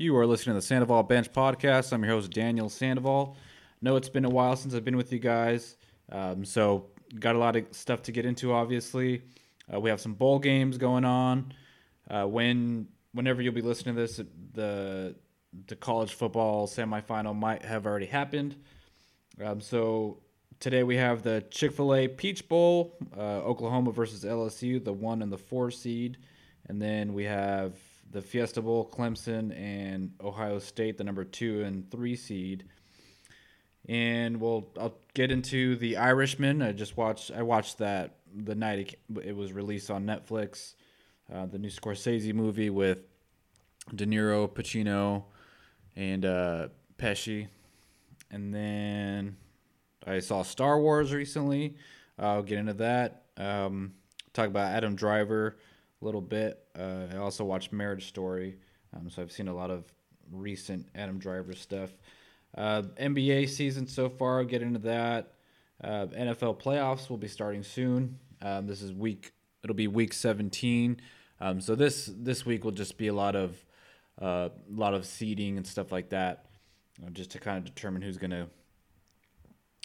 You are listening to the Sandoval Bench Podcast. I'm your host, Daniel Sandoval. know it's been a while since I've been with you guys, um, so got a lot of stuff to get into. Obviously, uh, we have some bowl games going on. Uh, when whenever you'll be listening to this, the the college football semifinal might have already happened. Um, so today we have the Chick Fil A Peach Bowl, uh, Oklahoma versus LSU, the one and the four seed, and then we have the Fiesta Bowl, Clemson and Ohio State, the number two and three seed. And we'll I'll get into the Irishman. I just watched I watched that the night it, it was released on Netflix, uh, the new Scorsese movie with De Niro, Pacino, and uh, Pesci. And then I saw Star Wars recently. I'll get into that. Um, talk about Adam Driver a little bit. Uh, I also watched Marriage Story, um, so I've seen a lot of recent Adam Driver stuff. Uh, NBA season so far. Get into that. Uh, NFL playoffs will be starting soon. Um, this is week. It'll be week 17. Um, so this this week will just be a lot of a uh, lot of seeding and stuff like that, just to kind of determine who's gonna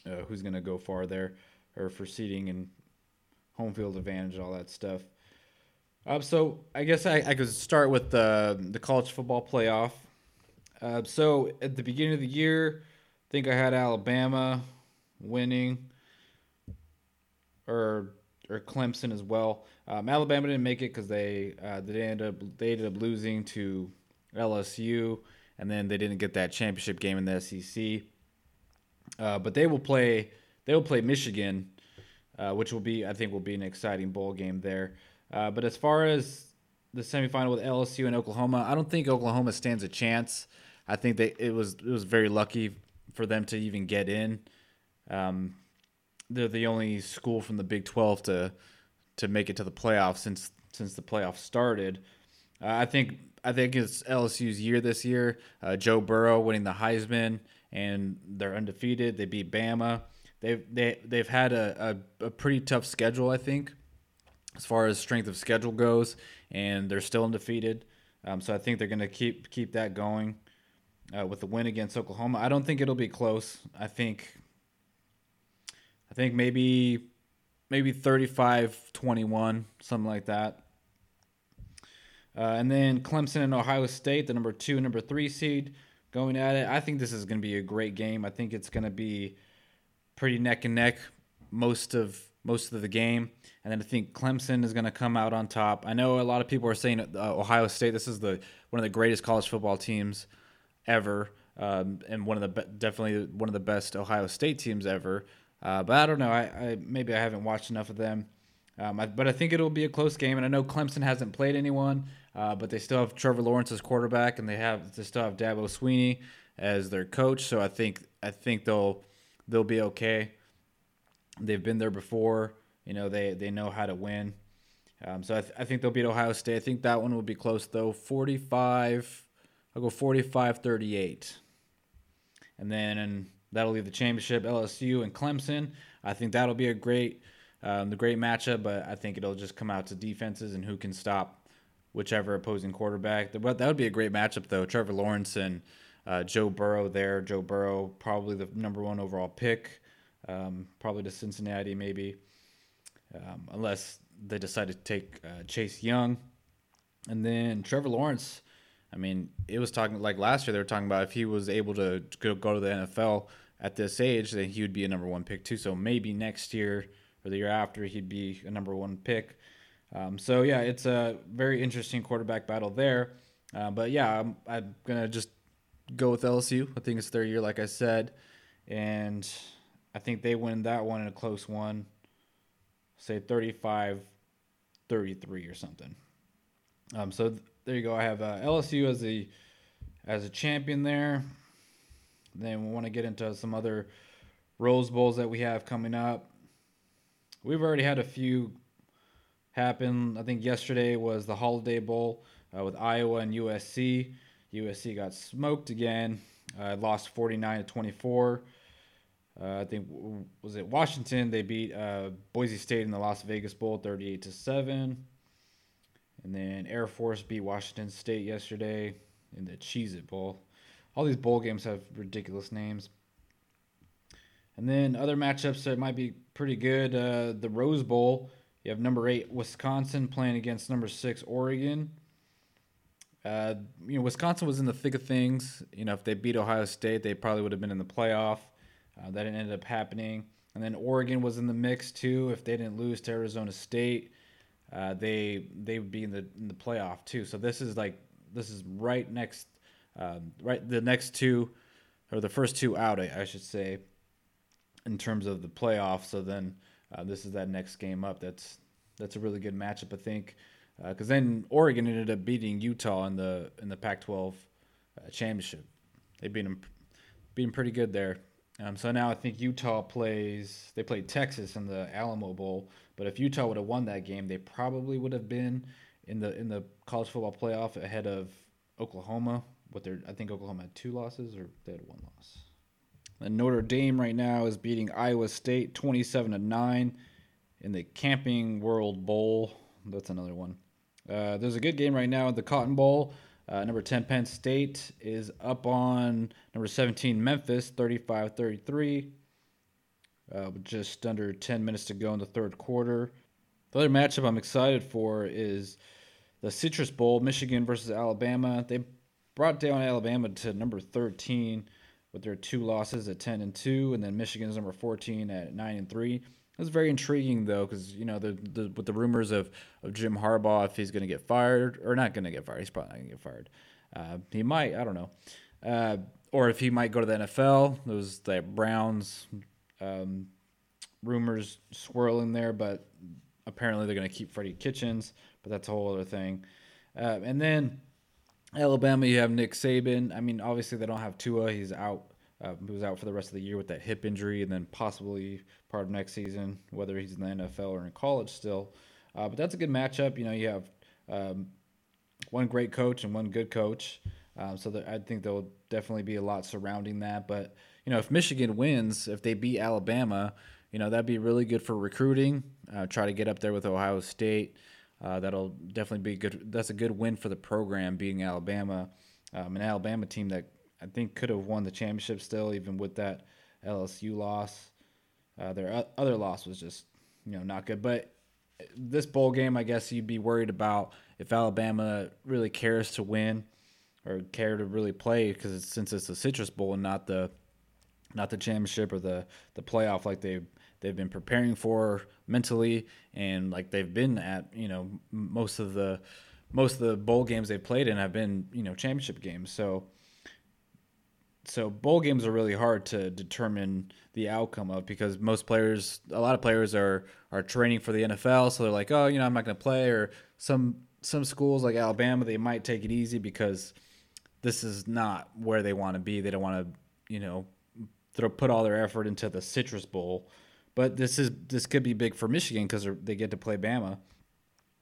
uh, who's gonna go far there, or for seeding and home field advantage, and all that stuff. Um, so I guess I, I could start with the the college football playoff. Uh, so at the beginning of the year, I think I had Alabama winning, or or Clemson as well. Um, Alabama didn't make it because they uh, they ended up they ended up losing to LSU, and then they didn't get that championship game in the SEC. Uh, but they will play they will play Michigan, uh, which will be I think will be an exciting bowl game there. Uh, but as far as the semifinal with LSU and Oklahoma, I don't think Oklahoma stands a chance. I think they it was it was very lucky for them to even get in. Um, they're the only school from the Big Twelve to to make it to the playoffs since since the playoffs started. Uh, I think I think it's LSU's year this year. Uh, Joe Burrow winning the Heisman, and they're undefeated. They beat Bama. They've they they've had a, a, a pretty tough schedule, I think, as far as strength of schedule goes, and they're still undefeated. Um, so I think they're going to keep keep that going uh, with the win against Oklahoma. I don't think it'll be close. I think I think maybe maybe 35-21, something like that. Uh, and then Clemson and Ohio State, the number two, number three seed, going at it. I think this is going to be a great game. I think it's going to be pretty neck and neck most of most of the game. And then I think Clemson is going to come out on top. I know a lot of people are saying uh, Ohio State. This is the one of the greatest college football teams ever, um, and one of the be- definitely one of the best Ohio State teams ever. Uh, but I don't know. I, I maybe I haven't watched enough of them. Um, I, but I think it'll be a close game, and I know Clemson hasn't played anyone, uh, but they still have Trevor Lawrence as quarterback, and they have they still have Dabo Swinney as their coach. So I think I think they'll they'll be okay. They've been there before, you know. They they know how to win. Um, so I, th- I think they'll beat Ohio State. I think that one will be close though. 45, I'll go 45-38. And then that'll leave the championship LSU and Clemson. I think that'll be a great um, the great matchup, but I think it'll just come out to defenses and who can stop whichever opposing quarterback. But that would be a great matchup, though. Trevor Lawrence and uh, Joe Burrow there. Joe Burrow, probably the number one overall pick, um, probably to Cincinnati, maybe, um, unless they decide to take uh, Chase Young. And then Trevor Lawrence, I mean, it was talking like last year, they were talking about if he was able to go, to the NFL at this age, then he would be a number one pick, too. So maybe next year or the year after, he'd be a number one pick. Um, so yeah, it's a very interesting quarterback battle there. Uh, but yeah, I'm, I'm, gonna just go with LSU. I think it's their year, like I said, and I think they win that one in a close one, say 35 33 or something. Um, so th- there you go. I have uh, LSU as a as a champion there. Then we want to get into some other Rose Bowls that we have coming up. We've already had a few happen. I think yesterday was the Holiday Bowl uh, with Iowa and USC. USC got smoked again. Uh, lost 49 to 24. Uh, I think was it Washington? They beat uh, Boise State in the Las Vegas Bowl 38 to seven. And then Air Force beat Washington State yesterday in the Cheez It Bowl. All these bowl games have ridiculous names. And then other matchups that might be pretty good. Uh, the Rose Bowl. You have number eight Wisconsin playing against number six Oregon. Uh, you know, Wisconsin was in the thick of things. You know, if they beat Ohio State, they probably would have been in the playoff. Uh, that ended up happening. And then Oregon was in the mix too. If they didn't lose to Arizona State, uh, they they would be in the in the playoff too. So this is like this is right next, um, right the next two, or the first two out, I, should say, in terms of the playoff. So then uh, this is that next game up. That's that's a really good matchup, I think, because uh, then Oregon ended up beating Utah in the in the Pac-12 uh, championship. They beat them, beat them pretty good there. Um, so now I think Utah plays. They played Texas in the Alamo Bowl, but if Utah would have won that game, they probably would have been in the in the college football playoff ahead of Oklahoma. What their I think Oklahoma had two losses or they had one loss. And Notre Dame right now is beating Iowa State 27 to 9 in the Camping World Bowl. That's another one. Uh, there's a good game right now at the Cotton Bowl. Uh, number 10 Penn State is up on number 17 Memphis 35 33. Uh, just under 10 minutes to go in the third quarter. The other matchup I'm excited for is the Citrus Bowl, Michigan versus Alabama. They brought down Alabama to number 13 with their two losses at 10 and 2, and then Michigan's number 14 at 9 and 3. It's very intriguing though, because you know the, the with the rumors of, of Jim Harbaugh if he's going to get fired or not going to get fired. He's probably not going to get fired. Uh, he might. I don't know. Uh, or if he might go to the NFL. Those the Browns um, rumors swirling there, but apparently they're going to keep Freddie Kitchens. But that's a whole other thing. Uh, and then Alabama, you have Nick Saban. I mean, obviously they don't have Tua. He's out. Uh, he was out for the rest of the year with that hip injury, and then possibly part of next season, whether he's in the NFL or in college still. Uh, but that's a good matchup. You know, you have um, one great coach and one good coach. Um, so I think there will definitely be a lot surrounding that. But you know, if Michigan wins, if they beat Alabama, you know that'd be really good for recruiting. Uh, try to get up there with Ohio State. Uh, that'll definitely be good. That's a good win for the program, being Alabama, um, an Alabama team that I think could have won the championship still, even with that LSU loss. Uh, their other loss was just you know not good. But this bowl game, I guess you'd be worried about if Alabama really cares to win or care to really play because since it's the Citrus Bowl and not the not the championship or the the playoff like they they've been preparing for mentally and like they've been at you know most of the most of the bowl games they've played in have been you know championship games so so bowl games are really hard to determine the outcome of because most players a lot of players are are training for the NFL so they're like oh you know I'm not going to play. Or some some schools like Alabama they might take it easy because this is not where they want to be. They don't want to you know they'll put all their effort into the Citrus Bowl. But this is this could be big for Michigan because they get to play Bama,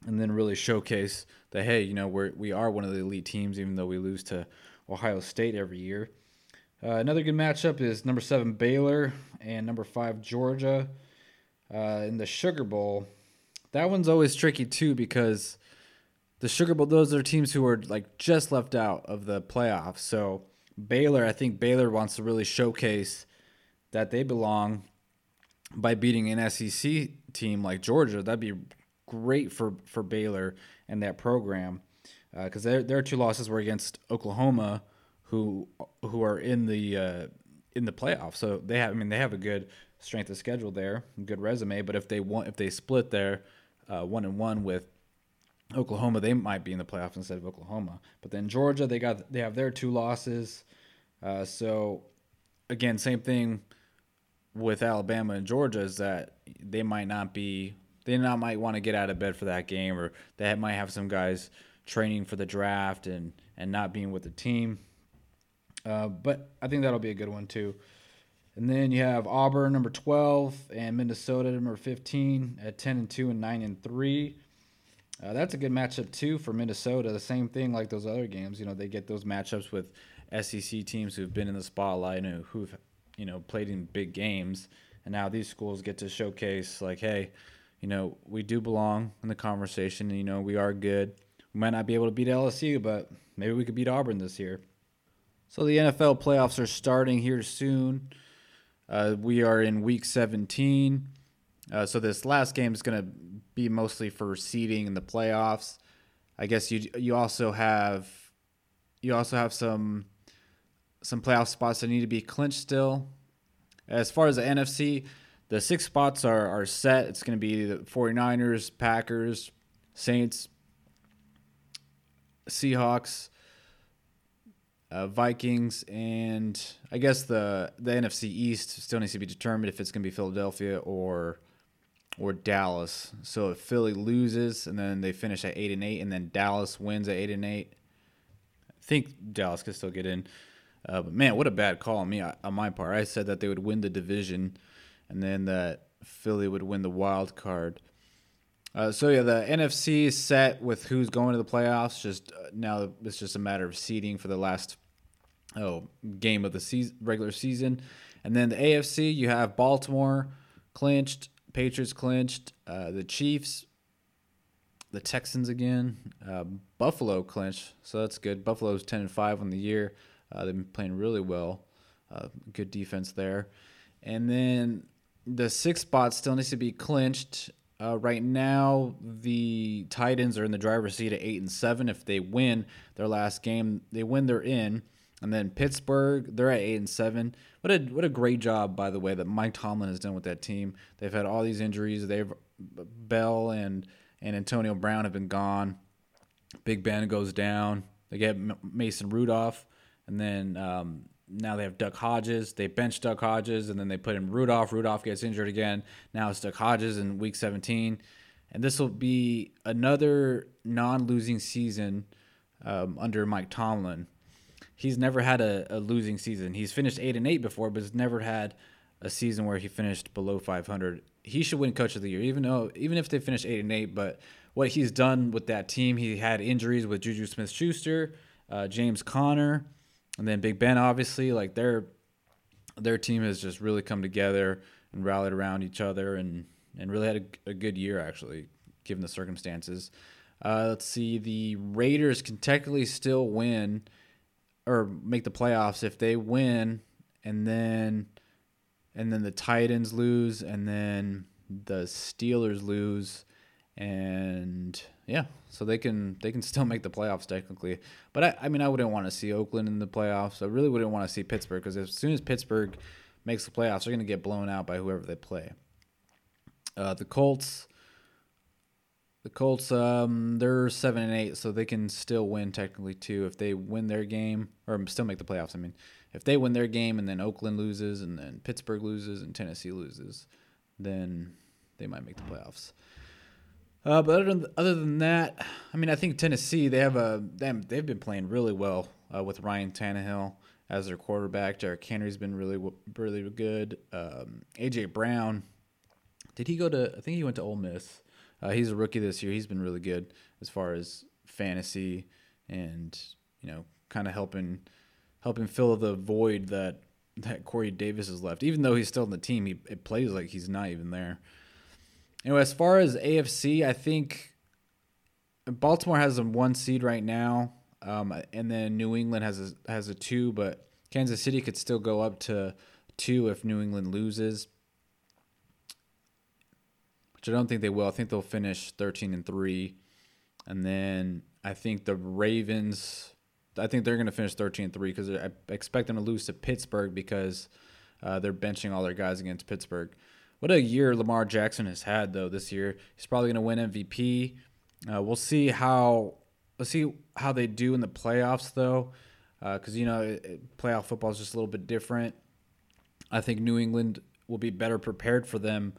and then really showcase that hey, you know we're we are one of the elite teams, even though we lose to Ohio State every year. Uh, another good matchup is number seven Baylor and number five Georgia uh, in the Sugar Bowl. That one's always tricky too because the Sugar Bowl those are teams who are like just left out of the playoffs. So Baylor, I think Baylor wants to really showcase that they belong by beating an SEC team like Georgia. That'd be great for for Baylor and that program because uh, their their two losses were against Oklahoma, who who are in the uh, in the playoffs. So they have I mean they have a good strength of schedule there, good resume. But if they want if they split their uh, one and one with Oklahoma, they might be in the playoffs instead of Oklahoma. But then Georgia, they got they have their two losses. Uh, so again, same thing with Alabama and Georgia is that they might not be they not might want to get out of bed for that game or they might have some guys training for the draft and and not being with the team. Uh, but I think that'll be a good one too. And then you have Auburn number 12 and Minnesota number 15 at 10 and 2 and 9 and 3. Uh, that's a good matchup too for Minnesota. The same thing like those other games. You know, they get those matchups with SEC teams who've been in the spotlight and who've you know, played in big games. And now these schools get to showcase, like, hey, you know, we do belong in the conversation. You know, we are good. We might not be able to beat LSU, but maybe we could beat Auburn this year. So the NFL playoffs are starting here soon. Uh, we are in week 17. Uh, so this last game is going to be mostly for seeding in the playoffs. I guess you you also have you also have some some playoff spots that need to be clinched still. As far as the NFC, the six spots are, are set. It's going to be the 49ers, Packers, Saints, Seahawks, uh, Vikings, and I guess the the NFC East still needs to be determined if it's going to be Philadelphia or or Dallas. So if Philly loses and then they finish at eight and eight, and then Dallas wins at eight and eight, I think Dallas could still get in. Uh, but man, what a bad call on me on my part. I said that they would win the division, and then that Philly would win the wild card. Uh, so yeah, the NFC is set with who's going to the playoffs. Just uh, now, it's just a matter of seeding for the last oh game of the season, regular season, and then the AFC you have Baltimore clinched, Patriots clinched, uh, the Chiefs, the Texans again, uh, Buffalo clinched, so that's good. Buffalo's ten and five on the year. Uh, they've been playing really well. Uh, good defense there, and then the sixth spot still needs to be clinched. Uh, right now, the Titans are in the driver's seat at eight and seven. If they win their last game, they win, they're in. And then Pittsburgh, they're at eight and seven. What a what a great job, by the way, that Mike Tomlin has done with that team. They've had all these injuries. They've Bell and and Antonio Brown have been gone. Big Ben goes down. They get Mason Rudolph, and then um, now they have Duck Hodges. They bench Duck Hodges, and then they put in Rudolph. Rudolph gets injured again. Now it's Duck Hodges in Week 17, and this will be another non-losing season um, under Mike Tomlin he's never had a, a losing season. He's finished eight and eight before, but has never had a season where he finished below 500. He should win Coach of the Year, even though even if they finish eight and eight. But what he's done with that team, he had injuries with Juju Smith-Schuster, uh, James Conner, and then Big Ben. Obviously, like their their team has just really come together and rallied around each other, and and really had a, a good year actually, given the circumstances. Uh, let's see, the Raiders can technically still win or make the playoffs if they win and then and then the Titans lose and then the Steelers lose and yeah, so they can they can still make the playoffs technically. But I, I mean I wouldn't want to see Oakland in the playoffs. I really wouldn't want to see Pittsburgh because as soon as Pittsburgh makes the playoffs, they're going to get blown out by whoever they play. Uh, the Colts the Colts, um, they're seven and eight, so they can still win technically too if they win their game or still make the playoffs. I mean, if they win their game and then Oakland loses and then Pittsburgh loses and Tennessee loses, then they might make the playoffs. Uh, but other than, other than that, I mean, I think Tennessee they have a them they've been playing really well uh, with Ryan Tannehill as their quarterback. Derrick Henry's been really really good. Um, AJ Brown, did he go to? I think he went to Ole Miss. Uh, he's a rookie this year. He's been really good as far as fantasy and you know kind of helping helping fill the void that that Corey Davis has left. Even though he's still in the team, he it plays like he's not even there. Anyway, as far as AFC, I think Baltimore has a one seed right now, um, and then New England has a has a two, but Kansas City could still go up to two if New England loses which I don't think they will. I think they'll finish 13 and 3. And then I think the Ravens, I think they're going to finish 13 and 3 because I expect them to lose to Pittsburgh because uh, they're benching all their guys against Pittsburgh. What a year Lamar Jackson has had, though, this year. He's probably going to win MVP. Uh, we'll see how. Let's see how they do in the playoffs, though, because uh, you know it, it, playoff football is just a little bit different. I think New England will be better prepared for them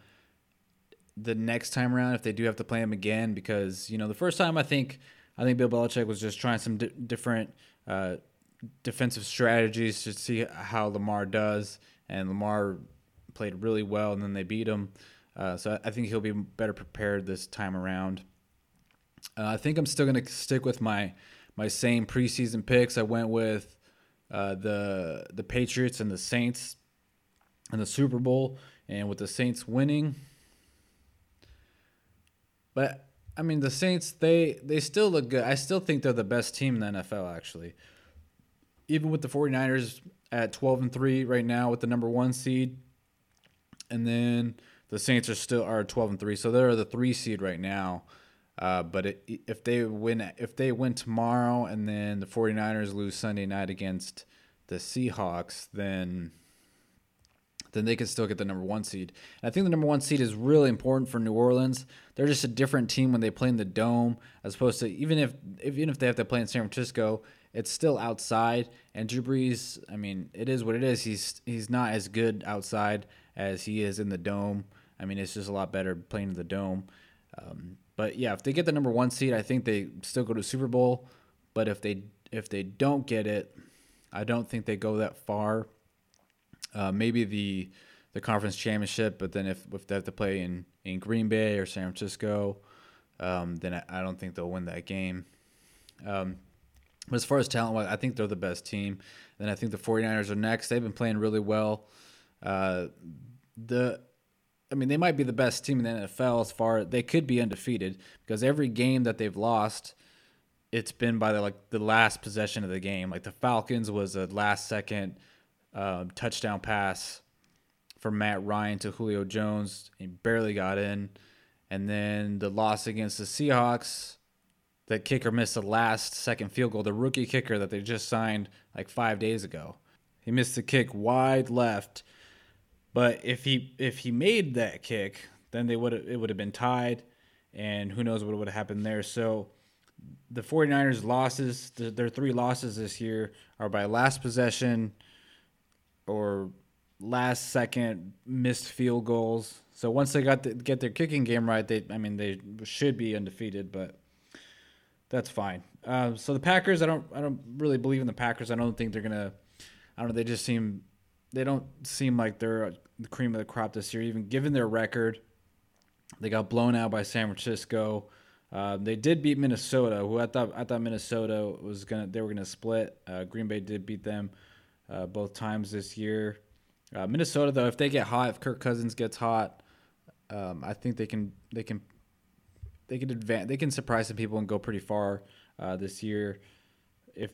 the next time around if they do have to play him again because you know the first time I think I think Bill Belichick was just trying some di- different uh, defensive strategies to see how Lamar does and Lamar played really well and then they beat him uh, so I think he'll be better prepared this time around. Uh, I think I'm still going to stick with my my same preseason picks. I went with uh, the the Patriots and the Saints in the Super Bowl, and with the Saints winning, but I mean, the Saints they they still look good. I still think they're the best team in the NFL actually. Even with the 49ers at 12 and 3 right now with the number 1 seed and then the Saints are still are 12 and 3. So they're the 3 seed right now. Uh, but it, if they win if they win tomorrow and then the 49ers lose Sunday night against the Seahawks, then then they could still get the number one seed. And I think the number one seed is really important for New Orleans. They're just a different team when they play in the dome, as opposed to even if even if they have to play in San Francisco, it's still outside. And Drew Brees, I mean, it is what it is. He's he's not as good outside as he is in the dome. I mean, it's just a lot better playing in the dome. Um, but yeah, if they get the number one seed, I think they still go to Super Bowl. But if they if they don't get it, I don't think they go that far. Uh, maybe the the conference championship, but then if if they have to play in in Green Bay or San Francisco, um, then I, I, don't think they'll win that game. Um, but as far as talent wise, I think they're the best team. Then I think the 49ers are next. They've been playing really well. Uh, the I mean, they might be the best team in the NFL as far they could be undefeated because every game that they've lost, it's been by the like the last possession of the game. Like the Falcons was a last second uh, touchdown pass from Matt Ryan to Julio Jones. He barely got in, and then the loss against the Seahawks. that kicker missed the last second field goal. The rookie kicker that they just signed like five days ago, he missed the kick wide left but if he if he made that kick, then they would it would have been tied, and who knows what would have happened there. So the 49ers losses, their three losses this year are by last possession or last second missed field goals. So once they got to get their kicking game right, they I mean they should be undefeated, but that's fine. Uh, so the Packers, I don't I don't really believe in the Packers. I don't think they're gonna. I don't know. They just seem they don't seem like they're the cream of the crop this year, even given their record. They got blown out by San Francisco. Uh, they did beat Minnesota, who I thought I thought Minnesota was gonna they were gonna split. Uh, Green Bay did beat them uh, both times this year. Uh, Minnesota though, if they get hot, if Kirk Cousins gets hot, um, I think they can they can they can advance they can surprise some people and go pretty far uh, this year. If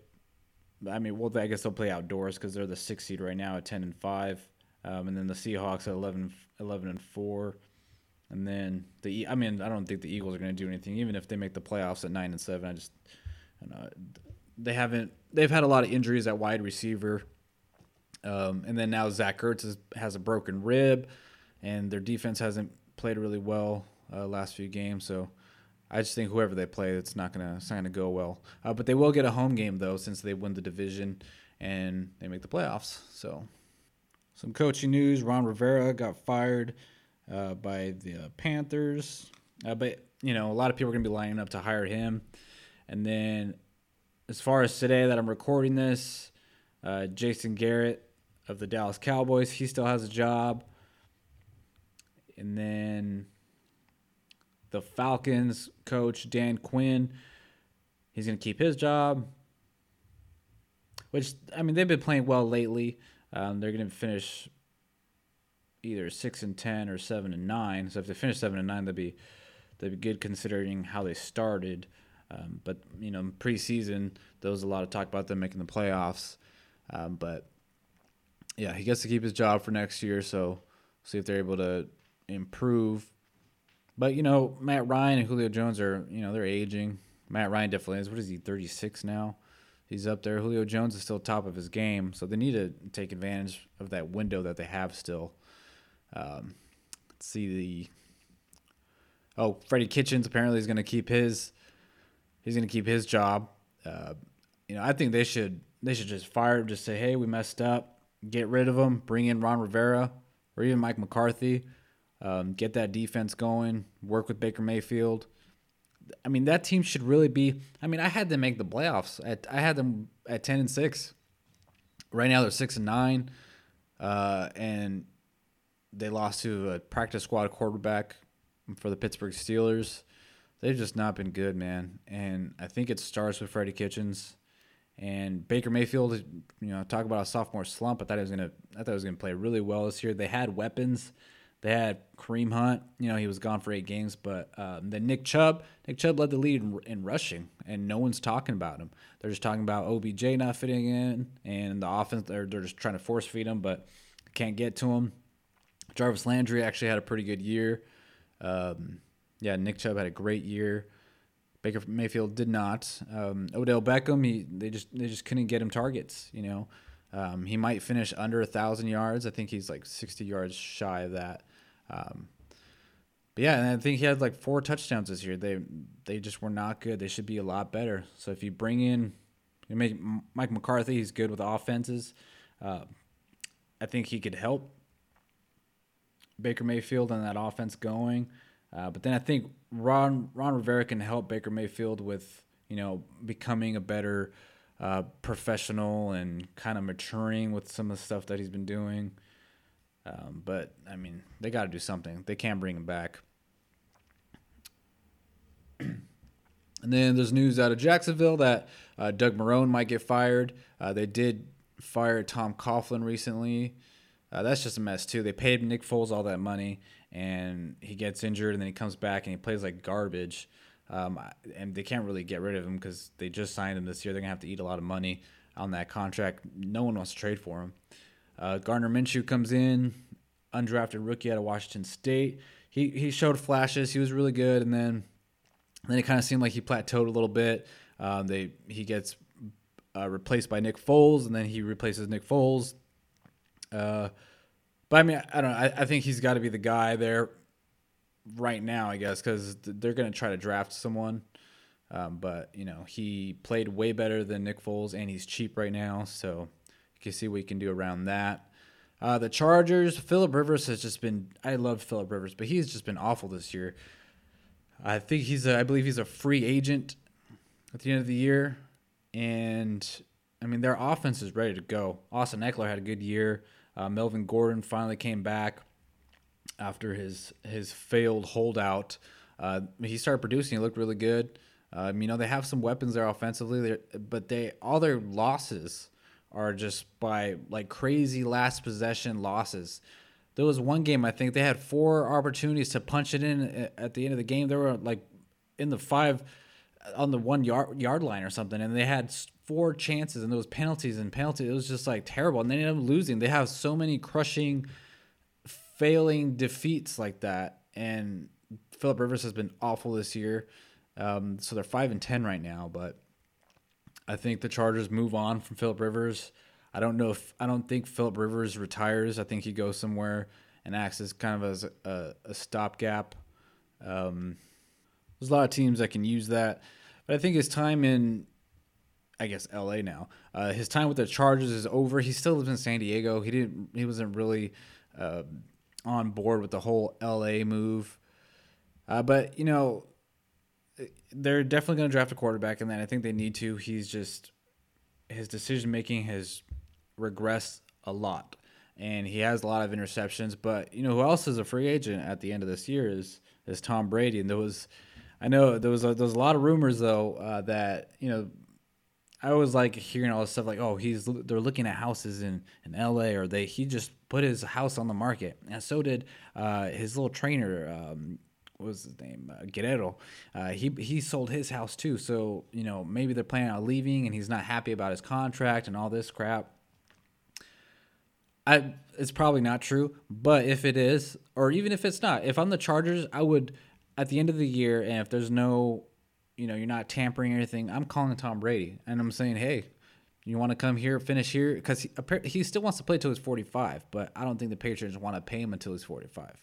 I mean, well, I guess they'll play outdoors because they're the sixth seed right now at ten and five. Um, and then the Seahawks at 11, 11 and four, and then the I mean I don't think the Eagles are going to do anything even if they make the playoffs at nine and seven. I just I know, they haven't they've had a lot of injuries at wide receiver, um, and then now Zach Ertz has, has a broken rib, and their defense hasn't played really well uh, last few games. So I just think whoever they play, it's not gonna it's not gonna go well. Uh, but they will get a home game though since they win the division and they make the playoffs. So. Some coaching news: Ron Rivera got fired uh, by the uh, Panthers, uh, but you know a lot of people are going to be lining up to hire him. And then, as far as today that I'm recording this, uh, Jason Garrett of the Dallas Cowboys, he still has a job. And then the Falcons coach Dan Quinn, he's going to keep his job. Which I mean, they've been playing well lately. Um, they're going to finish either six and ten or seven and nine. So if they finish seven and nine, they'd be they'd be good considering how they started. Um, but you know, preseason there was a lot of talk about them making the playoffs. Um, but yeah, he gets to keep his job for next year. So see if they're able to improve. But you know, Matt Ryan and Julio Jones are you know they're aging. Matt Ryan definitely is. What is he? Thirty six now he's up there. Julio Jones is still top of his game, so they need to take advantage of that window that they have still. Um, see the oh Freddie Kitchens apparently is going to keep his he's going to keep his job. Uh, you know, I think they should they should just fire him. Just say, hey, we messed up. Get rid of him. Bring in Ron Rivera or even Mike McCarthy. Um, get that defense going. Work with Baker Mayfield. I mean, that team should really be. I mean, I had them make the playoffs. At, I had them at ten and six. Right now, they're six and nine, uh, and they lost to a practice squad quarterback for the Pittsburgh Steelers. They've just not been good, man. And I think it starts with Freddie Kitchens and Baker Mayfield. You know, talk about a sophomore slump. I thought he was gonna. I thought he was gonna play really well this year. They had weapons. They had Kareem Hunt. You know, he was gone for eight games, but um, then Nick Chubb. Nick Chubb led the lead in, in, rushing, and no one's talking about him. They're just talking about OBJ not fitting in, and the offense. They're they're just trying to force feed him, but can't get to him. Jarvis Landry actually had a pretty good year. Um, yeah, Nick Chubb had a great year. Baker Mayfield did not. Um, Odell Beckham, he they just they just couldn't get him targets. You know, um, he might finish under a thousand yards. I think he's like sixty yards shy of that. Um, but yeah, and I think he had like four touchdowns this year. They they just were not good. They should be a lot better. So if you bring in, you make Mike McCarthy, he's good with offenses. Uh, I think he could help Baker Mayfield and that offense going. Uh, but then I think Ron Ron Rivera can help Baker Mayfield with you know becoming a better uh, professional and kind of maturing with some of the stuff that he's been doing. Um, but I mean, they got to do something. They can't bring him back. and then there's news out of Jacksonville that uh, Doug Marrone might get fired. Uh, they did fire Tom Coughlin recently. Uh, that's just a mess too. They paid Nick Foles all that money, and he gets injured, and then he comes back and he plays like garbage. Um, and they can't really get rid of him because they just signed him this year. They're gonna have to eat a lot of money on that contract. No one wants to trade for him. Uh, Minshew comes in, undrafted rookie out of Washington State. He he showed flashes. He was really good, and then then it kind of seemed like he plateaued a little bit. Um, they he gets uh, replaced by Nick Foles, and then he replaces Nick Foles. Uh, but I mean, I don't know. I, I think he's got to be the guy there right now, I guess, because they're going to try to draft someone. Um, but you know, he played way better than Nick Foles, and he's cheap right now, so you can see what you can do around that. Uh, the Chargers, Philip Rivers has just been. I love Philip Rivers, but he's just been awful this year. I think he's. A, I believe he's a free agent at the end of the year, and I mean their offense is ready to go. Austin Ekeler had a good year. Uh, Melvin Gordon finally came back after his his failed holdout. Uh, he started producing. He looked really good. Um, you know they have some weapons there offensively, but they all their losses are just by like crazy last possession losses. There was one game I think they had four opportunities to punch it in at the end of the game. They were like in the five on the one yard yard line or something, and they had four chances and those penalties and penalties. It was just like terrible, and they ended up losing. They have so many crushing, failing defeats like that, and Philip Rivers has been awful this year. Um, so they're five and ten right now, but I think the Chargers move on from Philip Rivers. I don't know if I don't think Philip Rivers retires. I think he goes somewhere and acts as kind of as a, a, stopgap. Um, there's a lot of teams that can use that, but I think his time in I guess L.A. now. Uh, his time with the Chargers is over. He still lives in San Diego. He didn't. He wasn't really uh, on board with the whole L.A. move. Uh, but you know, they're definitely going to draft a quarterback, and then I think they need to. He's just his decision making has regressed a lot, and he has a lot of interceptions. But you know, who else is a free agent at the end of this year is is Tom Brady, and there was. I know there was a, there was a lot of rumors though uh, that you know I was like hearing all this stuff like, oh, he's they're looking at houses in in L.A. or they he just put his house on the market, and so did uh, his little trainer. Um, what was his name? Uh, Guerrero. Uh, he he sold his house too. So you know maybe they're planning on leaving, and he's not happy about his contract and all this crap. I it's probably not true, but if it is, or even if it's not, if I'm the Chargers, I would at the end of the year, and if there's no you know, you're not tampering or anything. I'm calling Tom Brady and I'm saying, hey, you want to come here, finish here? Because he, he still wants to play till he's 45, but I don't think the Patriots want to pay him until he's 45.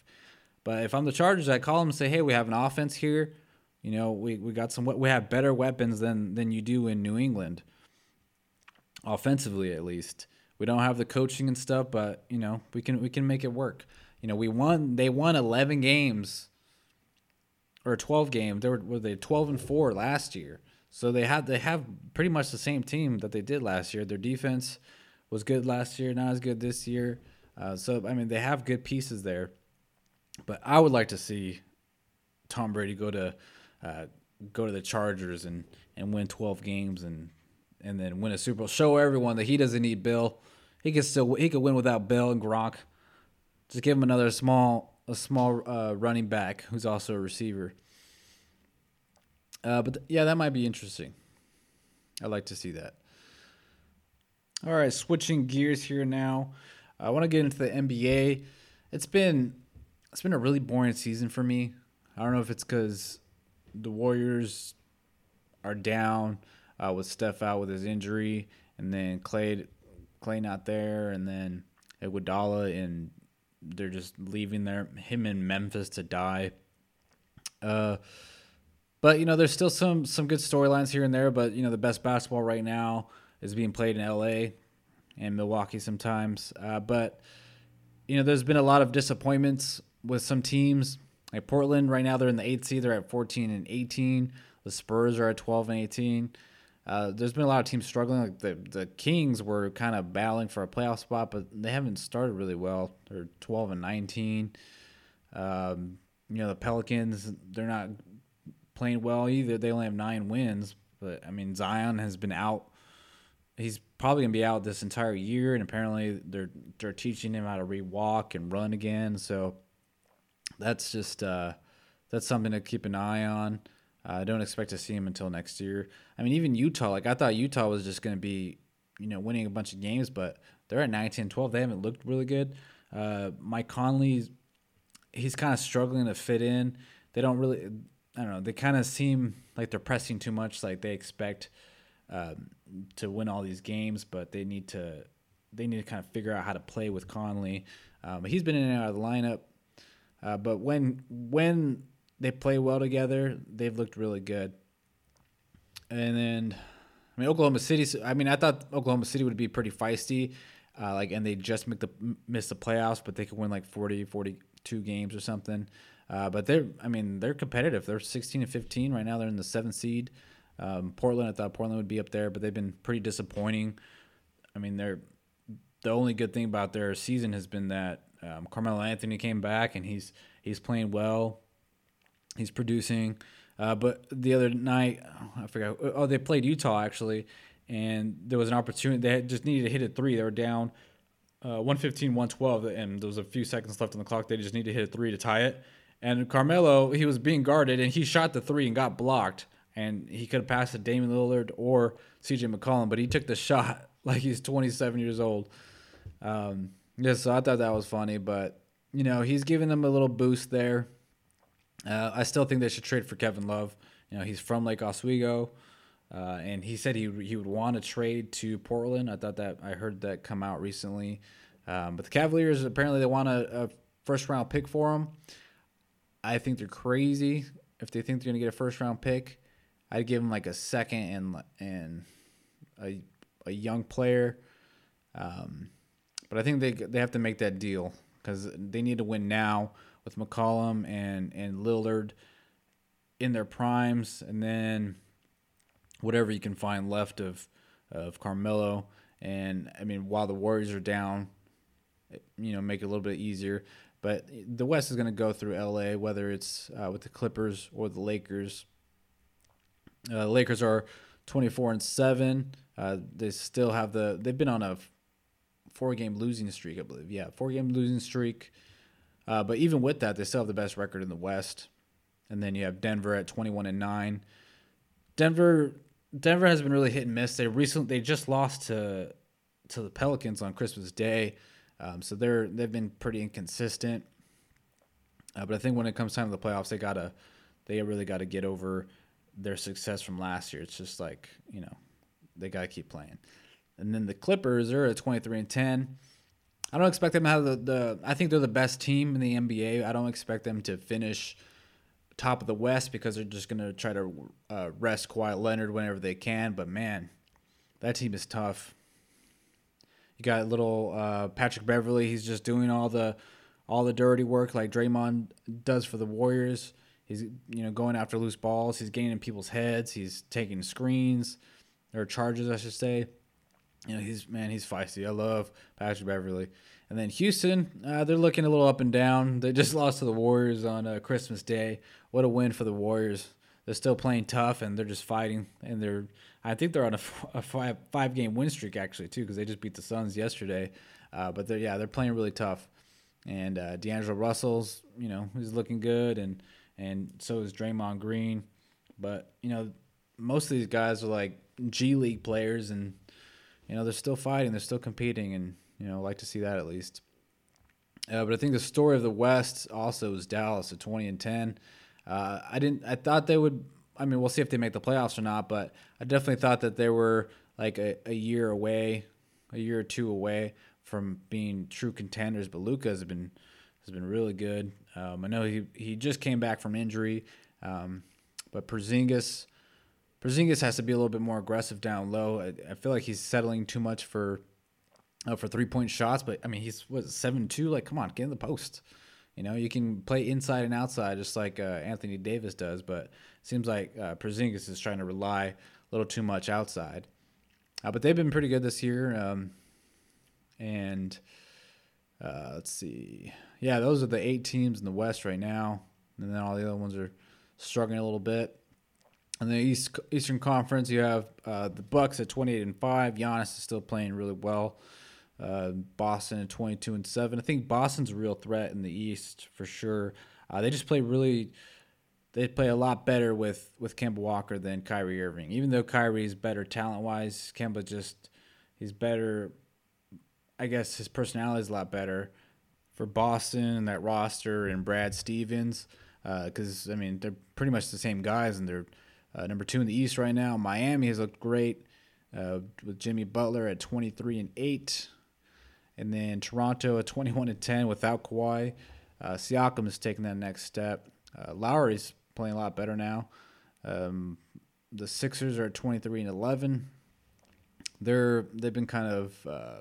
But if I'm the Chargers, I call him and say, hey, we have an offense here. You know, we, we got some, we have better weapons than, than you do in New England, offensively at least. We don't have the coaching and stuff, but you know, we can we can make it work. You know, we won. They won 11 games or 12 game. They were were they 12 and 4 last year. So they had they have pretty much the same team that they did last year. Their defense was good last year, not as good this year. Uh, so I mean, they have good pieces there. But I would like to see Tom Brady go to uh, go to the Chargers and and win 12 games and and then win a Super Bowl. Show everyone that he doesn't need Bill. He can still he could win without Bill and Gronk. Just give him another small a small uh, running back who's also a receiver. Uh, but th- yeah, that might be interesting. I'd like to see that. All right, switching gears here now. I want to get into the NBA. It's been it's been a really boring season for me. I don't know if it's because the Warriors are down uh, with Steph out with his injury, and then Clay Clay not there, and then Iguodala, and they're just leaving there him in Memphis to die. Uh, but you know, there's still some some good storylines here and there. But you know, the best basketball right now is being played in L.A. and Milwaukee sometimes. Uh, but you know, there's been a lot of disappointments with some teams. Like Portland right now, they're in the eighth seed. They're at 14 and 18. The Spurs are at 12 and 18. Uh, there's been a lot of teams struggling. Like the the Kings were kind of battling for a playoff spot, but they haven't started really well. They're 12 and 19. Um, you know the Pelicans, they're not playing well either. They only have nine wins, but I mean Zion has been out. He's probably gonna be out this entire year, and apparently they're they're teaching him how to re-walk and run again. So that's just uh, that's something to keep an eye on. I don't expect to see him until next year. I mean, even Utah, like I thought Utah was just going to be, you know, winning a bunch of games, but they're at 19 12. They haven't looked really good. Uh, Mike Conley, he's kind of struggling to fit in. They don't really, I don't know, they kind of seem like they're pressing too much. Like they expect um, to win all these games, but they need to, they need to kind of figure out how to play with Conley. Um, he's been in and out of the lineup. Uh, but when when they play well together. They've looked really good. And then, I mean, Oklahoma City. I mean, I thought Oklahoma City would be pretty feisty, uh, like, and they just make the miss the playoffs, but they could win like 40, 42 games or something. Uh, but they're, I mean, they're competitive. They're 16 and 15 right now. They're in the seventh seed. Um, Portland, I thought Portland would be up there, but they've been pretty disappointing. I mean, they're the only good thing about their season has been that um, Carmelo Anthony came back and he's he's playing well. He's producing. Uh, but the other night, I forgot. Oh, they played Utah actually, and there was an opportunity. They just needed to hit a three. They were down uh, 115, 112, and there was a few seconds left on the clock. They just needed to hit a three to tie it. And Carmelo, he was being guarded, and he shot the three and got blocked. And he could have passed to Damian Lillard or CJ McCollum, but he took the shot like he's 27 years old. Um, yeah, so I thought that was funny, but you know he's giving them a little boost there. Uh, I still think they should trade for Kevin Love. You know, he's from Lake Oswego, uh, and he said he he would want to trade to Portland. I thought that I heard that come out recently, um, but the Cavaliers apparently they want a, a, first round pick for him. I think they're crazy if they think they're gonna get a first round pick. I'd give them like a second and and a a young player. Um, but I think they they have to make that deal because they need to win now with McCollum and and Lillard in their primes, and then whatever you can find left of of Carmelo. And I mean, while the Warriors are down, you know, make it a little bit easier. But the West is going to go through LA, whether it's uh, with the Clippers or the Lakers. Uh, Lakers are 24 and seven. Uh, they still have the. They've been on a four game losing streak, I believe. Yeah, four game losing streak. Uh, but even with that, they still have the best record in the West. And then you have Denver at 21 and 9. Denver Denver has been really hit and miss. They recently they just lost to to the Pelicans on Christmas Day. Um, so they're they've been pretty inconsistent. Uh, but I think when it comes time to the playoffs, they gotta they really got to get over their success from last year. It's just like you know they got to keep playing. And then the Clippers are at 23 and 10. I don't expect them to have the, the I think they're the best team in the NBA. I don't expect them to finish top of the West because they're just going to try to uh, rest Kawhi Leonard whenever they can. But man, that team is tough. You got little uh, Patrick Beverley. He's just doing all the all the dirty work like Draymond does for the Warriors. He's you know going after loose balls. He's getting in people's heads. He's taking screens or charges, I should say you know, he's man, he's feisty. I love Patrick Beverley. And then Houston, uh, they're looking a little up and down. They just lost to the Warriors on uh, Christmas Day. What a win for the Warriors. They're still playing tough and they're just fighting. And they're, I think they're on a, a five five game win streak actually too because they just beat the Suns yesterday. Uh, but they're yeah they're playing really tough. and uh, D'Angelo Russell's you know he's looking good, and and so is Draymond Green. But you know, most of these guys are like G League players, and you know they're still fighting, they're still competing, and you know like to see that at least. Uh, but I think the story of the West also is Dallas at twenty and ten. Uh, I didn't. I thought they would. I mean, we'll see if they make the playoffs or not. But I definitely thought that they were like a, a year away, a year or two away from being true contenders. But Luka has been has been really good. Um, I know he he just came back from injury, um, but Porzingis Porzingis has to be a little bit more aggressive down low. I, I feel like he's settling too much for uh, for three point shots. But I mean, he's what seven two. Like, come on, get in the post. You know, you can play inside and outside just like uh, Anthony Davis does. But it seems like uh, Porzingis is trying to rely a little too much outside. Uh, but they've been pretty good this year. Um, and uh, let's see. Yeah, those are the eight teams in the West right now. And then all the other ones are struggling a little bit. In the East Eastern Conference, you have uh, the Bucks at 28 and five. Giannis is still playing really well. Uh, Boston at 22 and seven. I think Boston's a real threat in the East for sure. Uh, they just play really. They play a lot better with with Kemba Walker than Kyrie Irving. Even though Kyrie is better talent wise, Kemba just he's better. I guess his personality is a lot better for Boston and that roster and Brad Stevens because uh, I mean they're pretty much the same guys and they're uh, number two in the East right now. Miami has looked great uh, with Jimmy Butler at 23 and eight, and then Toronto at 21 and 10 without Kawhi. Uh, Siakam is taking that next step. Uh, Lowry's playing a lot better now. Um, the Sixers are at 23 and 11. They're they've been kind of uh,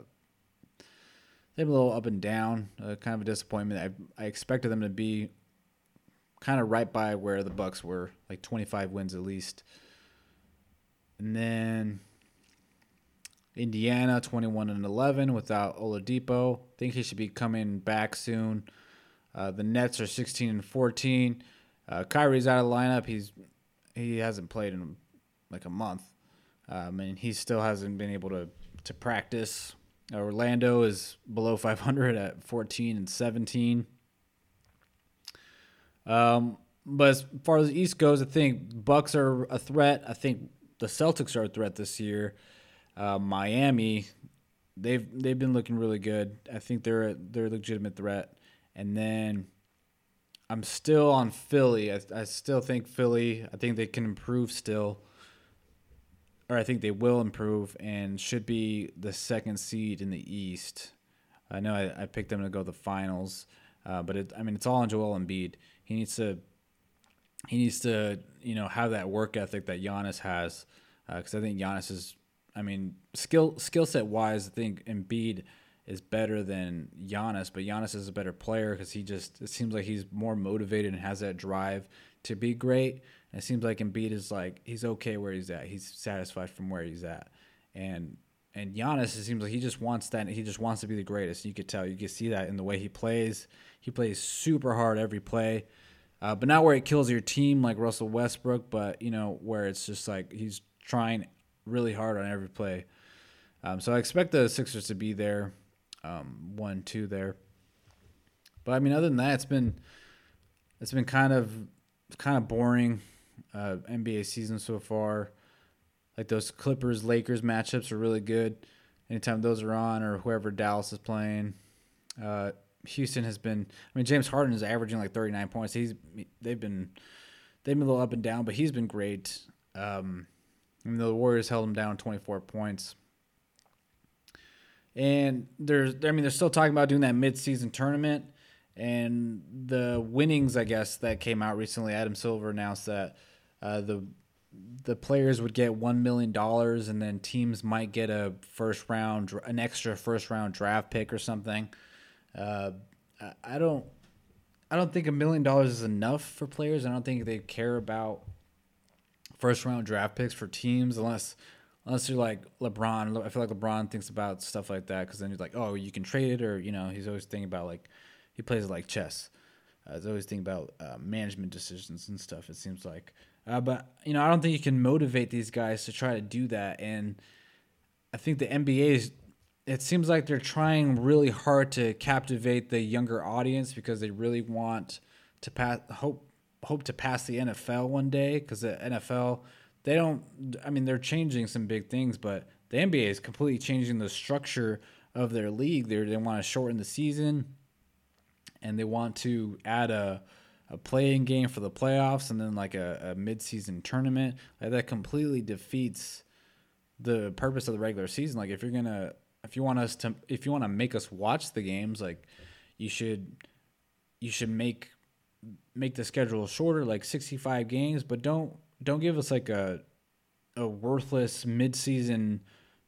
they've been a little up and down, uh, kind of a disappointment. I I expected them to be kind of right by where the Bucks were, like 25 wins at least. And then Indiana 21 and 11 without Oladipo. I think he should be coming back soon. Uh, the Nets are 16 and 14. Uh, Kyrie's out of the lineup. He's he hasn't played in like a month, um, and he still hasn't been able to to practice. Orlando is below 500 at 14 and 17. Um, but as far as the East goes, I think Bucks are a threat. I think the Celtics are a threat this year. Uh, Miami, they've they've been looking really good. I think they're a, they're a legitimate threat. And then I'm still on Philly. I, I still think Philly. I think they can improve still, or I think they will improve and should be the second seed in the East. I know I, I picked them to go to the finals, uh, but it, I mean it's all on Joel Embiid. He needs to he needs to you know have that work ethic that Giannis has because uh, I think Giannis is I mean skill skill set wise I think Embiid is better than Giannis, but Giannis is a better player because he just it seems like he's more motivated and has that drive to be great. And it seems like Embiid is like he's okay where he's at. He's satisfied from where he's at, and and Giannis it seems like he just wants that. He just wants to be the greatest. You could tell. You can see that in the way he plays. He plays super hard every play, uh, but not where it kills your team like Russell Westbrook, but you know where it's just like he's trying really hard on every play. Um, so I expect the Sixers to be there, um, one, two there. But I mean, other than that, it's been it's been kind of kind of boring uh, NBA season so far. Like those Clippers Lakers matchups are really good. Anytime those are on, or whoever Dallas is playing. Uh, Houston has been. I mean, James Harden is averaging like 39 points. He's they've been they've been a little up and down, but he's been great. Um, mean, the Warriors held him down 24 points. And there's, I mean, they're still talking about doing that mid-season tournament, and the winnings, I guess, that came out recently. Adam Silver announced that uh, the the players would get one million dollars, and then teams might get a first round, an extra first round draft pick or something. Uh, I don't. I don't think a million dollars is enough for players. I don't think they care about first round draft picks for teams unless unless you're like LeBron. I feel like LeBron thinks about stuff like that because then he's like, oh, you can trade it, or you know, he's always thinking about like he plays it like chess. Uh, he's always thinking about uh, management decisions and stuff. It seems like, uh, but you know, I don't think you can motivate these guys to try to do that. And I think the NBA is it seems like they're trying really hard to captivate the younger audience because they really want to pass hope hope to pass the NFL one day because the NFL they don't I mean they're changing some big things but the NBA is completely changing the structure of their league. They they want to shorten the season and they want to add a a play-in game for the playoffs and then like a, a mid-season tournament like that completely defeats the purpose of the regular season like if you're gonna if you want us to if you want to make us watch the games like you should you should make make the schedule shorter like 65 games but don't don't give us like a a worthless mid-season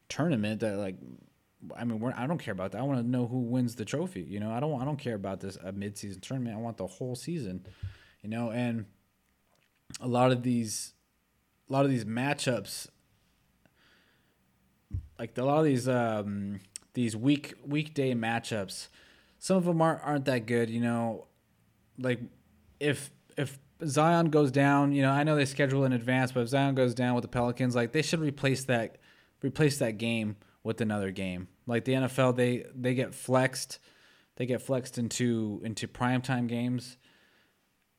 tournament that like I mean, I don't care about that. I want to know who wins the trophy. You know, I don't I don't care about this a mid-season tournament. I want the whole season. You know, and a lot of these a lot of these matchups like a lot of these um these week weekday matchups some of them aren't aren't that good, you know. Like if if Zion goes down, you know, I know they schedule in advance, but if Zion goes down with the Pelicans, like they should replace that replace that game with another game. Like the NFL, they they get flexed, they get flexed into into primetime games.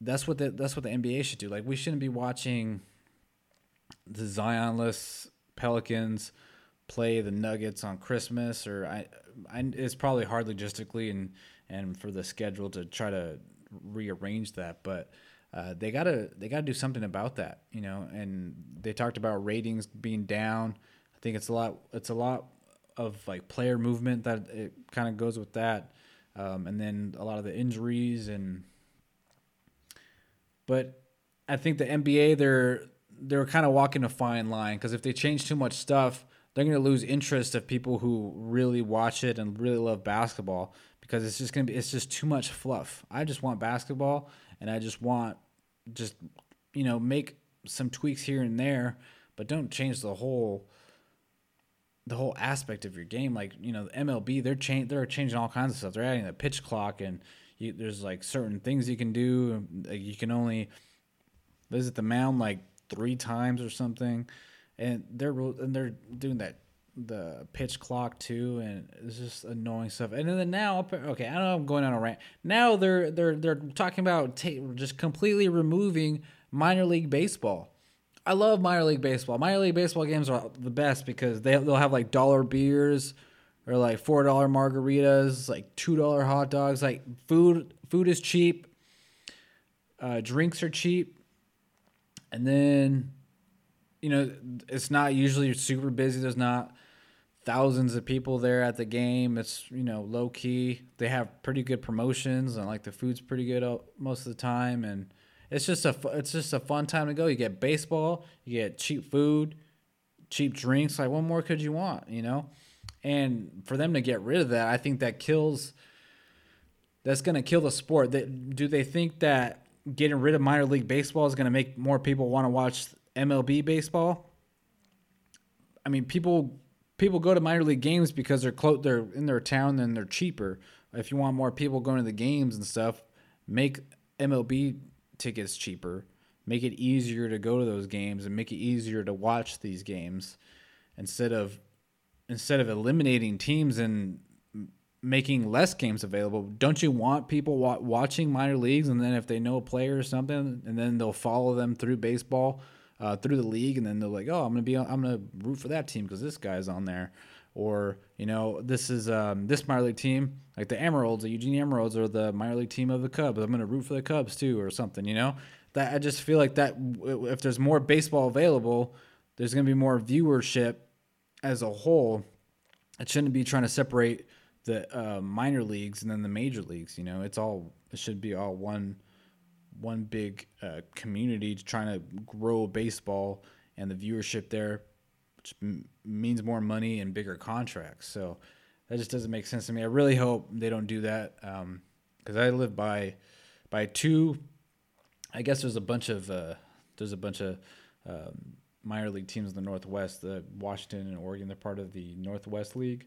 That's what the that's what the NBA should do. Like we shouldn't be watching the Zionless Pelicans play the Nuggets on Christmas, or I, I it's probably hard logistically and and for the schedule to try to rearrange that, but. Uh, they gotta they gotta do something about that, you know. And they talked about ratings being down. I think it's a lot. It's a lot of like player movement that it kind of goes with that, um, and then a lot of the injuries and. But I think the NBA they're they're kind of walking a fine line because if they change too much stuff, they're going to lose interest of people who really watch it and really love basketball because it's just going to be it's just too much fluff. I just want basketball and I just want just you know make some tweaks here and there, but don't change the whole the whole aspect of your game. Like you know, the MLB they're change they're changing all kinds of stuff. They're adding the pitch clock and you, there's like certain things you can do. Like you can only visit the mound like three times or something and they're and they're doing that the pitch clock too, and it's just annoying stuff. And then now, okay, I know I'm going on a rant. Now they're they're they're talking about just completely removing minor league baseball. I love minor league baseball. Minor league baseball games are the best because they they'll have like dollar beers or like four dollar margaritas, like two dollar hot dogs. Like food food is cheap, uh, drinks are cheap, and then you know, it's not usually super busy. There's not thousands of people there at the game. It's you know low key. They have pretty good promotions and like the food's pretty good most of the time. And it's just a it's just a fun time to go. You get baseball, you get cheap food, cheap drinks. Like what more could you want? You know. And for them to get rid of that, I think that kills. That's gonna kill the sport. That do they think that getting rid of minor league baseball is gonna make more people want to watch MLB baseball. I mean, people people go to minor league games because they're close, they're in their town and they're cheaper. If you want more people going to the games and stuff, make MLB tickets cheaper. Make it easier to go to those games and make it easier to watch these games instead of instead of eliminating teams and making less games available. Don't you want people watching minor leagues and then if they know a player or something and then they'll follow them through baseball? Uh, through the league, and then they're like, "Oh, I'm gonna be, I'm gonna root for that team because this guy's on there," or you know, this is um, this minor league team, like the Emeralds, the Eugene Emeralds, or the minor league team of the Cubs. I'm gonna root for the Cubs too, or something. You know, that I just feel like that if there's more baseball available, there's gonna be more viewership as a whole. It shouldn't be trying to separate the uh, minor leagues and then the major leagues. You know, it's all it should be all one one big uh, community trying to grow baseball and the viewership there, which m- means more money and bigger contracts. So that just doesn't make sense to me. I really hope they don't do that because um, I live by by two. I guess there's a bunch of uh, there's a bunch of um, minor league teams in the Northwest. The Washington and Oregon, they're part of the Northwest League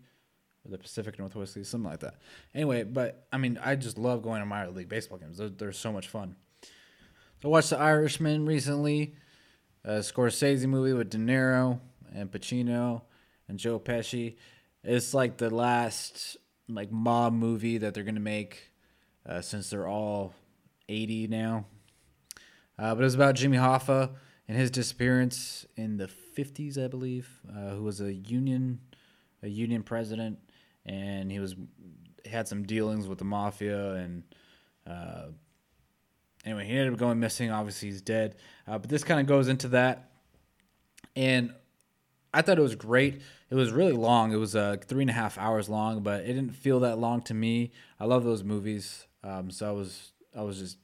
or the Pacific Northwest League, something like that. Anyway, but I mean, I just love going to minor league baseball games. They're, they're so much fun. I watched The Irishman recently, a Scorsese movie with De Niro and Pacino and Joe Pesci. it's like the last like mob movie that they're gonna make uh, since they're all 80 now. Uh, but it was about Jimmy Hoffa and his disappearance in the 50s, I believe, uh, who was a union a union president, and he was had some dealings with the mafia and. Anyway, he ended up going missing. Obviously, he's dead. Uh, but this kind of goes into that, and I thought it was great. It was really long. It was uh, three and a half hours long, but it didn't feel that long to me. I love those movies, um, so I was I was just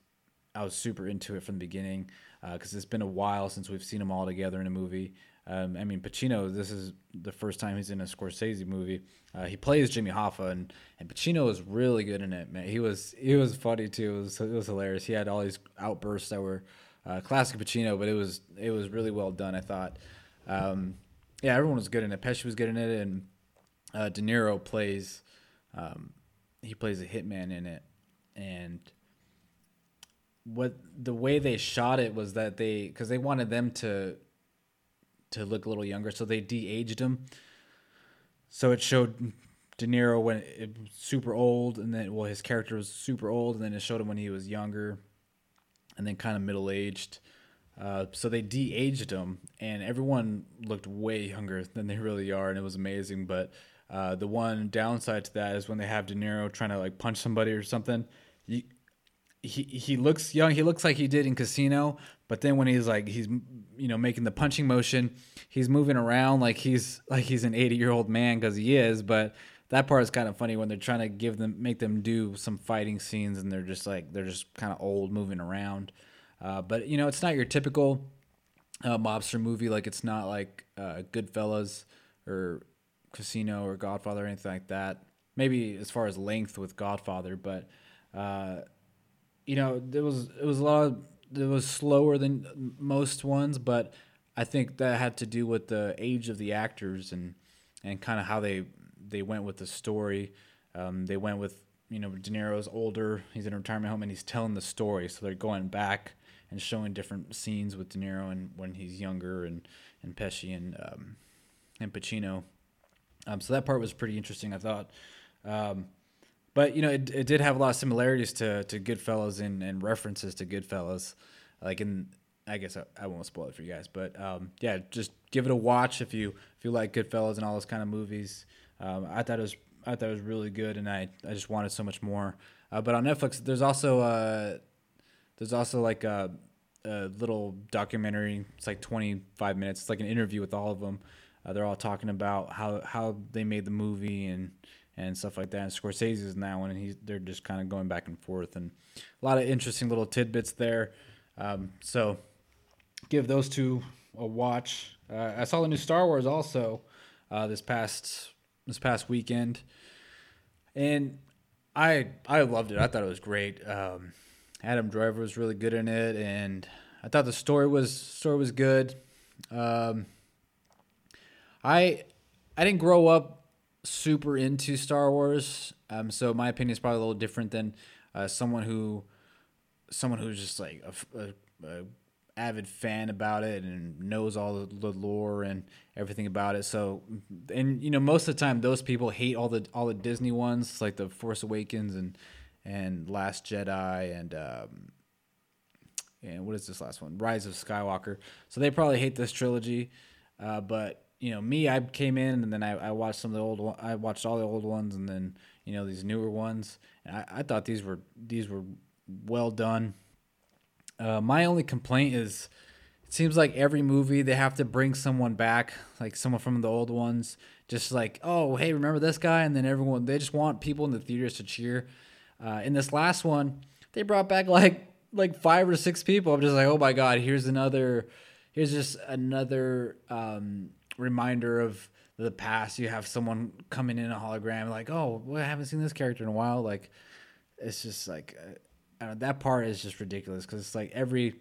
I was super into it from the beginning because uh, it's been a while since we've seen them all together in a movie. Um, I mean, Pacino. This is the first time he's in a Scorsese movie. Uh, he plays Jimmy Hoffa, and, and Pacino was really good in it. Man, he was he was funny too. It was it was hilarious. He had all these outbursts that were uh, classic Pacino, but it was it was really well done. I thought. Um, yeah, everyone was good in it. Pesci was good in it, and uh, De Niro plays um, he plays a hitman in it, and what the way they shot it was that they because they wanted them to to look a little younger, so they de-aged him. So it showed De Niro when it was super old, and then well, his character was super old, and then it showed him when he was younger, and then kind of middle aged. Uh, so they de-aged him, and everyone looked way younger than they really are, and it was amazing. But uh, the one downside to that is when they have De Niro trying to like punch somebody or something. He he looks young. He looks like he did in Casino, but then when he's like he's you know making the punching motion, he's moving around like he's like he's an 80 year old man because he is. But that part is kind of funny when they're trying to give them make them do some fighting scenes and they're just like they're just kind of old moving around. Uh, but you know, it's not your typical uh, mobster movie. Like it's not like uh, Goodfellas or Casino or Godfather or anything like that. Maybe as far as length with Godfather, but uh, you know, there was it was a lot. Of, it was slower than most ones, but I think that had to do with the age of the actors and and kind of how they they went with the story. Um, they went with you know De Niro's older. He's in a retirement home and he's telling the story, so they're going back and showing different scenes with De Niro and when he's younger and and Pesci and um, and Pacino. Um, so that part was pretty interesting, I thought. Um, but you know, it, it did have a lot of similarities to to Goodfellas and, and references to Goodfellas, like in. I guess I, I won't spoil it for you guys, but um, yeah, just give it a watch if you if you like Goodfellas and all those kind of movies. Um, I thought it was I thought it was really good, and I, I just wanted so much more. Uh, but on Netflix, there's also uh, there's also like a, a, little documentary. It's like 25 minutes. It's like an interview with all of them. Uh, they're all talking about how how they made the movie and and stuff like that. And Scorsese's in that one, and he's they're just kind of going back and forth, and a lot of interesting little tidbits there. Um, so give those two a watch. Uh, I saw the new Star Wars also uh, this past this past weekend, and I I loved it. I thought it was great. Um, Adam Driver was really good in it, and I thought the story was story was good. Um, I I didn't grow up super into Star Wars, um, so my opinion is probably a little different than uh, someone who someone who's just like a, a, a, avid fan about it and knows all the lore and everything about it. So, and you know, most of the time, those people hate all the all the Disney ones, like the Force Awakens and and Last Jedi and um, and what is this last one? Rise of Skywalker. So they probably hate this trilogy, uh, but you know, me, I came in and then I, I watched some of the old, I watched all the old ones and then you know these newer ones. And I, I thought these were these were well done. Uh, my only complaint is it seems like every movie they have to bring someone back, like someone from the old ones, just like oh hey remember this guy, and then everyone they just want people in the theaters to cheer. Uh, in this last one, they brought back like like five or six people. I'm just like oh my god, here's another, here's just another. Um, reminder of the past. You have someone coming in a hologram, like, oh, well, I haven't seen this character in a while. Like, it's just like uh, that part is just ridiculous because it's like every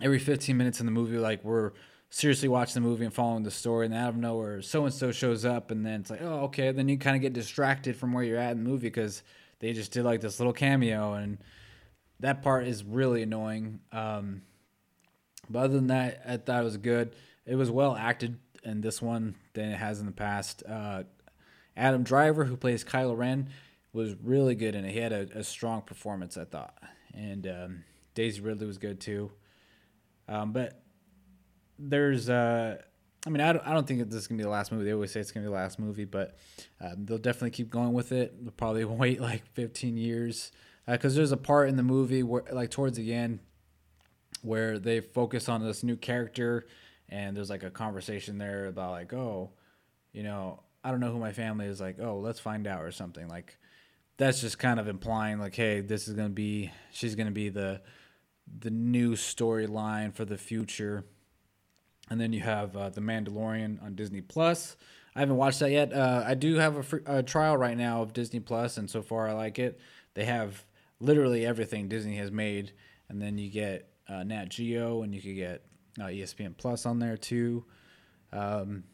every 15 minutes in the movie, like we're seriously watching the movie and following the story, and out of nowhere, so and so shows up, and then it's like, oh, okay. Then you kind of get distracted from where you're at in the movie because they just did like this little cameo, and that part is really annoying. Um, but other than that, I thought it was good. It was well acted in this one than it has in the past. Uh, Adam Driver, who plays Kylo Ren, was really good it. He had a, a strong performance, I thought, and um, Daisy Ridley was good too. Um, but there's, uh, I mean, I don't, I don't think this is gonna be the last movie. They always say it's gonna be the last movie, but um, they'll definitely keep going with it. They'll probably wait like 15 years because uh, there's a part in the movie where, like, towards the end, where they focus on this new character, and there's like a conversation there about like, oh, you know, I don't know who my family is. Like, oh, let's find out or something. Like, that's just kind of implying like, hey, this is gonna be, she's gonna be the the new storyline for the future. And then you have uh, the Mandalorian on Disney Plus. I haven't watched that yet. Uh, I do have a, free, a, trial right now of Disney Plus, and so far I like it. They have literally everything Disney has made, and then you get uh, Nat Geo, and you could get uh, ESPN Plus on there too. Um,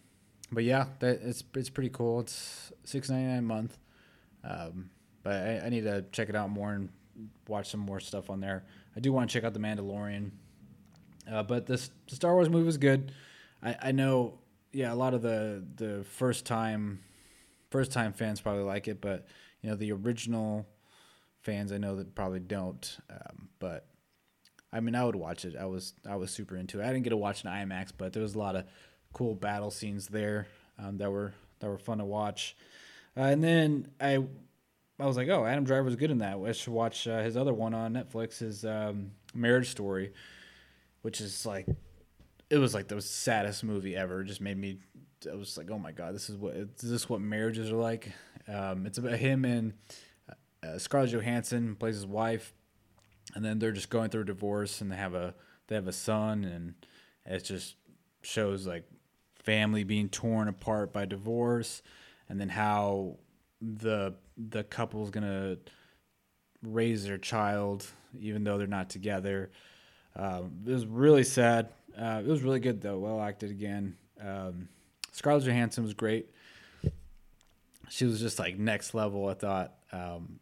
but yeah, that it's it's pretty cool. It's six ninety nine a month. Um, but I, I, need to check it out more and watch some more stuff on there. I do want to check out the Mandalorian. Uh, but this the Star Wars movie was good. I, I know, yeah, a lot of the the first time first time fans probably like it, but you know the original fans I know that probably don't. Um, but I mean, I would watch it. I was I was super into it. I didn't get to watch an IMAX, but there was a lot of cool battle scenes there um, that were that were fun to watch. Uh, and then I I was like, oh, Adam Driver was good in that. I should watch uh, his other one on Netflix, his um, Marriage Story, which is like it was like the saddest movie ever. It just made me. I was like, oh my god, this is what is this what marriages are like? Um, it's about him and uh, Scarlett Johansson plays his wife and then they're just going through a divorce and they have a they have a son and it just shows like family being torn apart by divorce and then how the the couple's gonna raise their child even though they're not together. Um, it was really sad. Uh, it was really good though well acted again. Um, scarlett johansson was great. She was just like next level i thought. Um,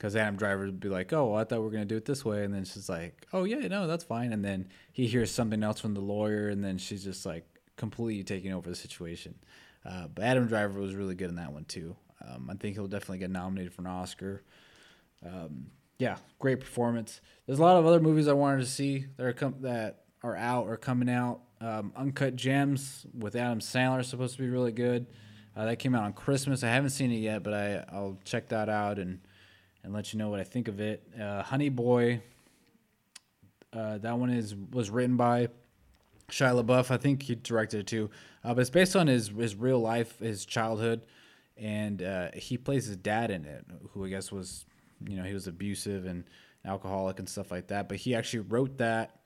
because Adam Driver would be like, "Oh, well, I thought we were gonna do it this way," and then she's like, "Oh yeah, no, that's fine." And then he hears something else from the lawyer, and then she's just like completely taking over the situation. Uh, but Adam Driver was really good in that one too. Um, I think he'll definitely get nominated for an Oscar. Um, yeah, great performance. There's a lot of other movies I wanted to see that are com- that are out or coming out. Um, Uncut Gems with Adam Sandler is supposed to be really good. Uh, that came out on Christmas. I haven't seen it yet, but I I'll check that out and and let you know what I think of it. Uh, Honey Boy. Uh, that one is was written by Shia LaBeouf. I think he directed it too. Uh, but it's based on his his real life, his childhood, and uh, he plays his dad in it, who I guess was, you know, he was abusive and alcoholic and stuff like that. But he actually wrote that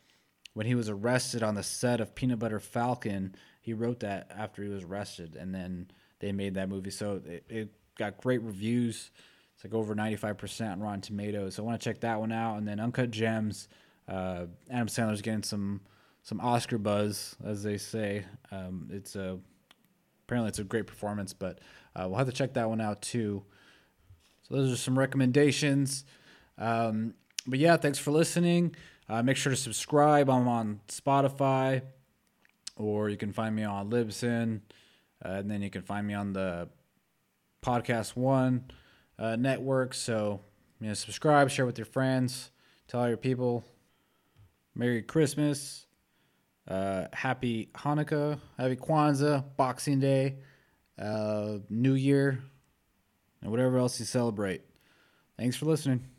when he was arrested on the set of Peanut Butter Falcon. He wrote that after he was arrested, and then they made that movie. So it, it got great reviews. It's like over 95% on Rotten Tomatoes. So I want to check that one out. And then Uncut Gems. Uh, Adam Sandler's getting some some Oscar buzz, as they say. Um, it's a apparently it's a great performance, but uh, we'll have to check that one out too. So those are some recommendations. Um, but yeah, thanks for listening. Uh, make sure to subscribe. I'm on Spotify, or you can find me on Libsyn, uh, and then you can find me on the Podcast One uh, network. So, you know, subscribe, share with your friends, tell all your people. Merry Christmas, uh, Happy Hanukkah, Happy Kwanzaa, Boxing Day, uh, New Year, and whatever else you celebrate. Thanks for listening.